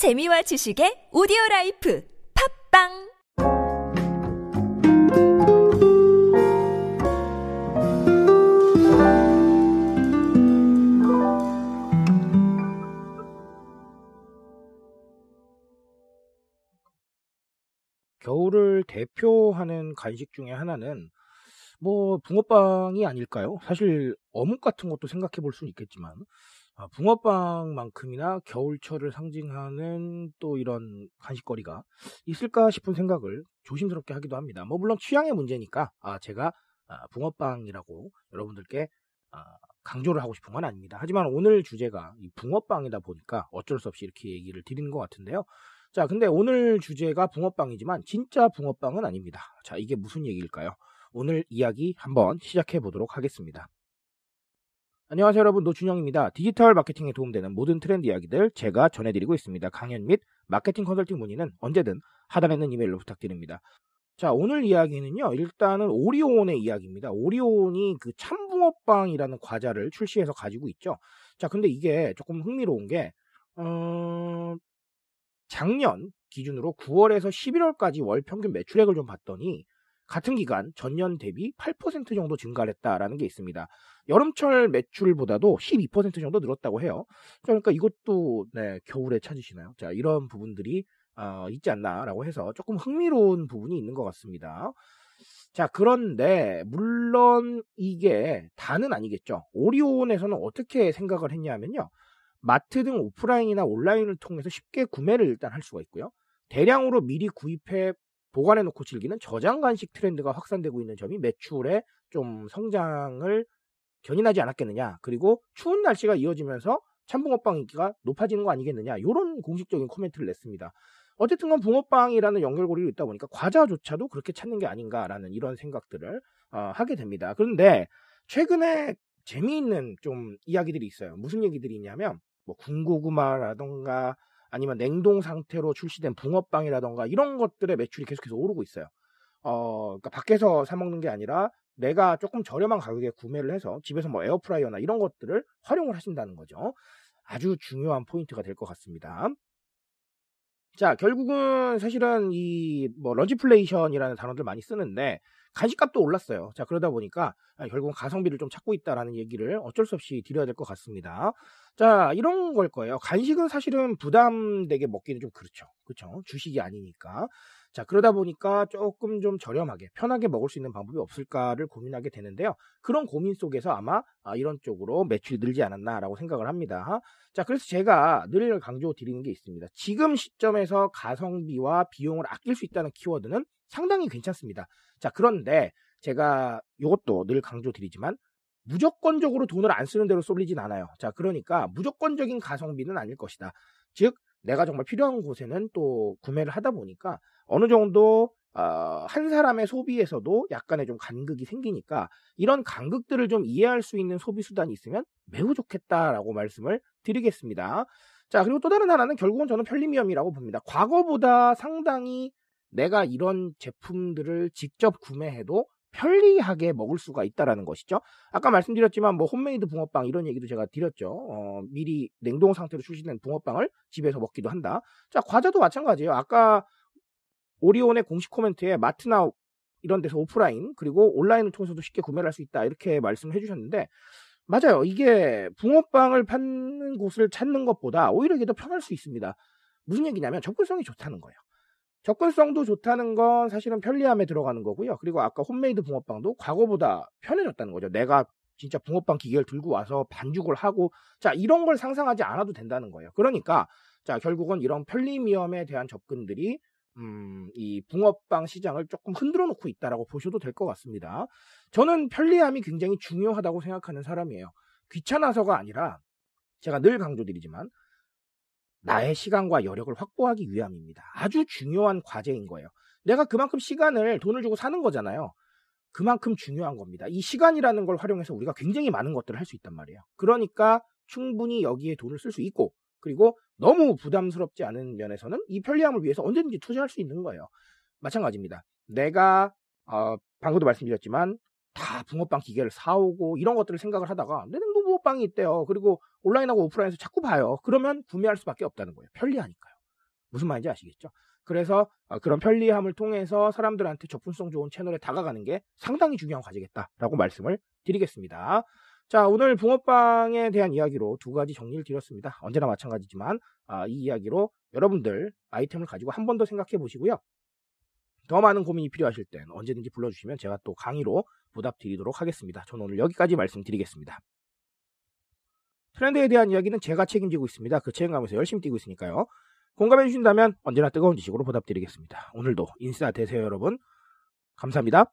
재미와 지식의 오디오 life 팟빵 겨울을 대표하는 간식 중에 하나는 뭐 붕어빵이 아닐까요? 사실 어묵 같은 것도 생각해 볼 수는 있겠지만 아, 붕어빵만큼이나 겨울철을 상징하는 또 이런 간식거리가 있을까 싶은 생각을 조심스럽게 하기도 합니다. 뭐 물론 취향의 문제니까 아, 제가 아, 붕어빵이라고 여러분들께 아, 강조를 하고 싶은 건 아닙니다. 하지만 오늘 주제가 이 붕어빵이다 보니까 어쩔 수 없이 이렇게 얘기를 드리는 것 같은데요. 자, 근데 오늘 주제가 붕어빵이지만 진짜 붕어빵은 아닙니다. 자, 이게 무슨 얘기일까요? 오늘 이야기 한번 시작해 보도록 하겠습니다. 안녕하세요 여러분 노준영입니다. 디지털 마케팅에 도움되는 모든 트렌드 이야기들 제가 전해드리고 있습니다. 강연 및 마케팅 컨설팅 문의는 언제든 하단에 있는 이메일로 부탁드립니다. 자 오늘 이야기는요 일단은 오리온의 이야기입니다. 오리온이 그 참붕어빵이라는 과자를 출시해서 가지고 있죠. 자 근데 이게 조금 흥미로운 게 어... 작년 기준으로 9월에서 11월까지 월 평균 매출액을 좀 봤더니 같은 기간 전년 대비 8% 정도 증가를 했다라는 게 있습니다. 여름철 매출보다도 12% 정도 늘었다고 해요. 그러니까 이것도 네, 겨울에 찾으시나요? 자, 이런 부분들이 어, 있지 않나라고 해서 조금 흥미로운 부분이 있는 것 같습니다. 자, 그런데 물론 이게 다는 아니겠죠. 오리온에서는 어떻게 생각을 했냐면요. 마트 등 오프라인이나 온라인을 통해서 쉽게 구매를 일단 할 수가 있고요. 대량으로 미리 구입해 보관해 놓고 즐기는 저장 간식 트렌드가 확산되고 있는 점이 매출에 좀 성장을 견인하지 않았겠느냐. 그리고 추운 날씨가 이어지면서 참붕어빵 인기가 높아지는 거 아니겠느냐. 이런 공식적인 코멘트를 냈습니다. 어쨌든 건 붕어빵이라는 연결고리가 있다 보니까 과자조차도 그렇게 찾는 게 아닌가라는 이런 생각들을 어, 하게 됩니다. 그런데 최근에 재미있는 좀 이야기들이 있어요. 무슨 얘기들이 있냐면 뭐 군고구마라던가 아니면 냉동 상태로 출시된 붕어빵이라던가 이런 것들의 매출이 계속해서 오르고 있어요. 어, 그러니까 밖에서 사 먹는 게 아니라 내가 조금 저렴한 가격에 구매를 해서 집에서 뭐 에어프라이어나 이런 것들을 활용을 하신다는 거죠. 아주 중요한 포인트가 될 것 같습니다. 자, 결국은 사실은 이 뭐 lunchflation이라는 단어들 많이 쓰는데 간식값도 올랐어요. 자, 그러다 보니까 결국은 가성비를 좀 찾고 있다라는 얘기를 어쩔 수 없이 드려야 될 것 같습니다. 자, 이런 걸 거예요. 간식은 사실은 부담되게 먹기는 좀 그렇죠. 그렇죠? 주식이 아니니까. 자, 그러다 보니까 조금 좀 저렴하게, 편하게 먹을 수 있는 방법이 없을까를 고민하게 되는데요. 그런 고민 속에서 아마 아, 이런 쪽으로 매출이 늘지 않았나라고 생각을 합니다. 자, 그래서 제가 늘 강조 드리는 게 있습니다. 지금 시점에서 가성비와 비용을 아낄 수 있다는 키워드는 상당히 괜찮습니다. 자, 그런데 제가 이것도 늘 강조 드리지만 무조건적으로 돈을 안 쓰는 대로 쏠리진 않아요. 자, 그러니까 무조건적인 가성비는 아닐 것이다. 즉, 내가 정말 필요한 곳에는 또 구매를 하다 보니까 어느 정도 어, 한 사람의 소비에서도 약간의 좀 간극이 생기니까 이런 간극들을 좀 이해할 수 있는 소비 수단이 있으면 매우 좋겠다라고 말씀을 드리겠습니다. 자, 그리고 또 다른 하나는 결국은 저는 편리미엄이라고 봅니다. 과거보다 상당히 내가 이런 제품들을 직접 구매해도 편리하게 먹을 수가 있다라는 것이죠. 아까 말씀드렸지만 뭐 홈메이드 붕어빵 이런 얘기도 제가 드렸죠. 어, 미리 냉동 상태로 출시된 붕어빵을 집에서 먹기도 한다. 자, 과자도 마찬가지예요. 아까 오리온의 공식 코멘트에 마트나 이런 데서 오프라인 그리고 온라인을 통해서도 쉽게 구매를 할 수 있다 이렇게 말씀을 해주셨는데 맞아요. 이게 붕어빵을 파는 곳을 찾는 것보다 오히려 이게 더 편할 수 있습니다. 무슨 얘기냐면 접근성이 좋다는 거예요. 접근성도 좋다는 건 사실은 편리함에 들어가는 거고요. 그리고 아까 홈메이드 붕어빵도 과거보다 편해졌다는 거죠. 내가 진짜 붕어빵 기계를 들고 와서 반죽을 하고 자 이런 걸 상상하지 않아도 된다는 거예요. 그러니까 자 결국은 이런 편리미엄에 대한 접근들이 음, 이 붕어빵 시장을 조금 흔들어 놓고 있다라고 보셔도 될 것 같습니다. 저는 편리함이 굉장히 중요하다고 생각하는 사람이에요. 귀찮아서가 아니라 제가 늘 강조드리지만 나의 시간과 여력을 확보하기 위함입니다. 아주 중요한 과제인 거예요. 내가 그만큼 시간을 돈을 주고 사는 거잖아요. 그만큼 중요한 겁니다. 이 시간이라는 걸 활용해서 우리가 굉장히 많은 것들을 할 수 있단 말이에요. 그러니까 충분히 여기에 돈을 쓸 수 있고 그리고 너무 부담스럽지 않은 면에서는 이 편리함을 위해서 언제든지 투자할 수 있는 거예요. 마찬가지입니다. 내가 어, 방금도 말씀드렸지만 다 붕어빵 기계를 사오고 이런 것들을 생각을 하다가 내 냉동 붕어빵이 있대요. 그리고 온라인하고 오프라인에서 자꾸 봐요. 그러면 구매할 수밖에 없다는 거예요. 편리하니까요. 무슨 말인지 아시겠죠? 그래서 어, 그런 편리함을 통해서 사람들한테 접근성 좋은 채널에 다가가는 게 상당히 중요한 과제겠다라고 말씀을 드리겠습니다. 자, 오늘 붕어빵에 대한 이야기로 두 가지 정리를 드렸습니다. 언제나 마찬가지지만 아, 이 이야기로 여러분들 아이템을 가지고 한 번 더 생각해 보시고요. 더 많은 고민이 필요하실 땐 언제든지 불러주시면 제가 또 강의로 보답 드리도록 하겠습니다. 저는 오늘 여기까지 말씀드리겠습니다. 트렌드에 대한 이야기는 제가 책임지고 있습니다. 그 책임감에서 열심히 뛰고 있으니까요. 공감해 주신다면 언제나 뜨거운 지식으로 보답드리겠습니다. 오늘도 인싸 되세요 여러분. 감사합니다.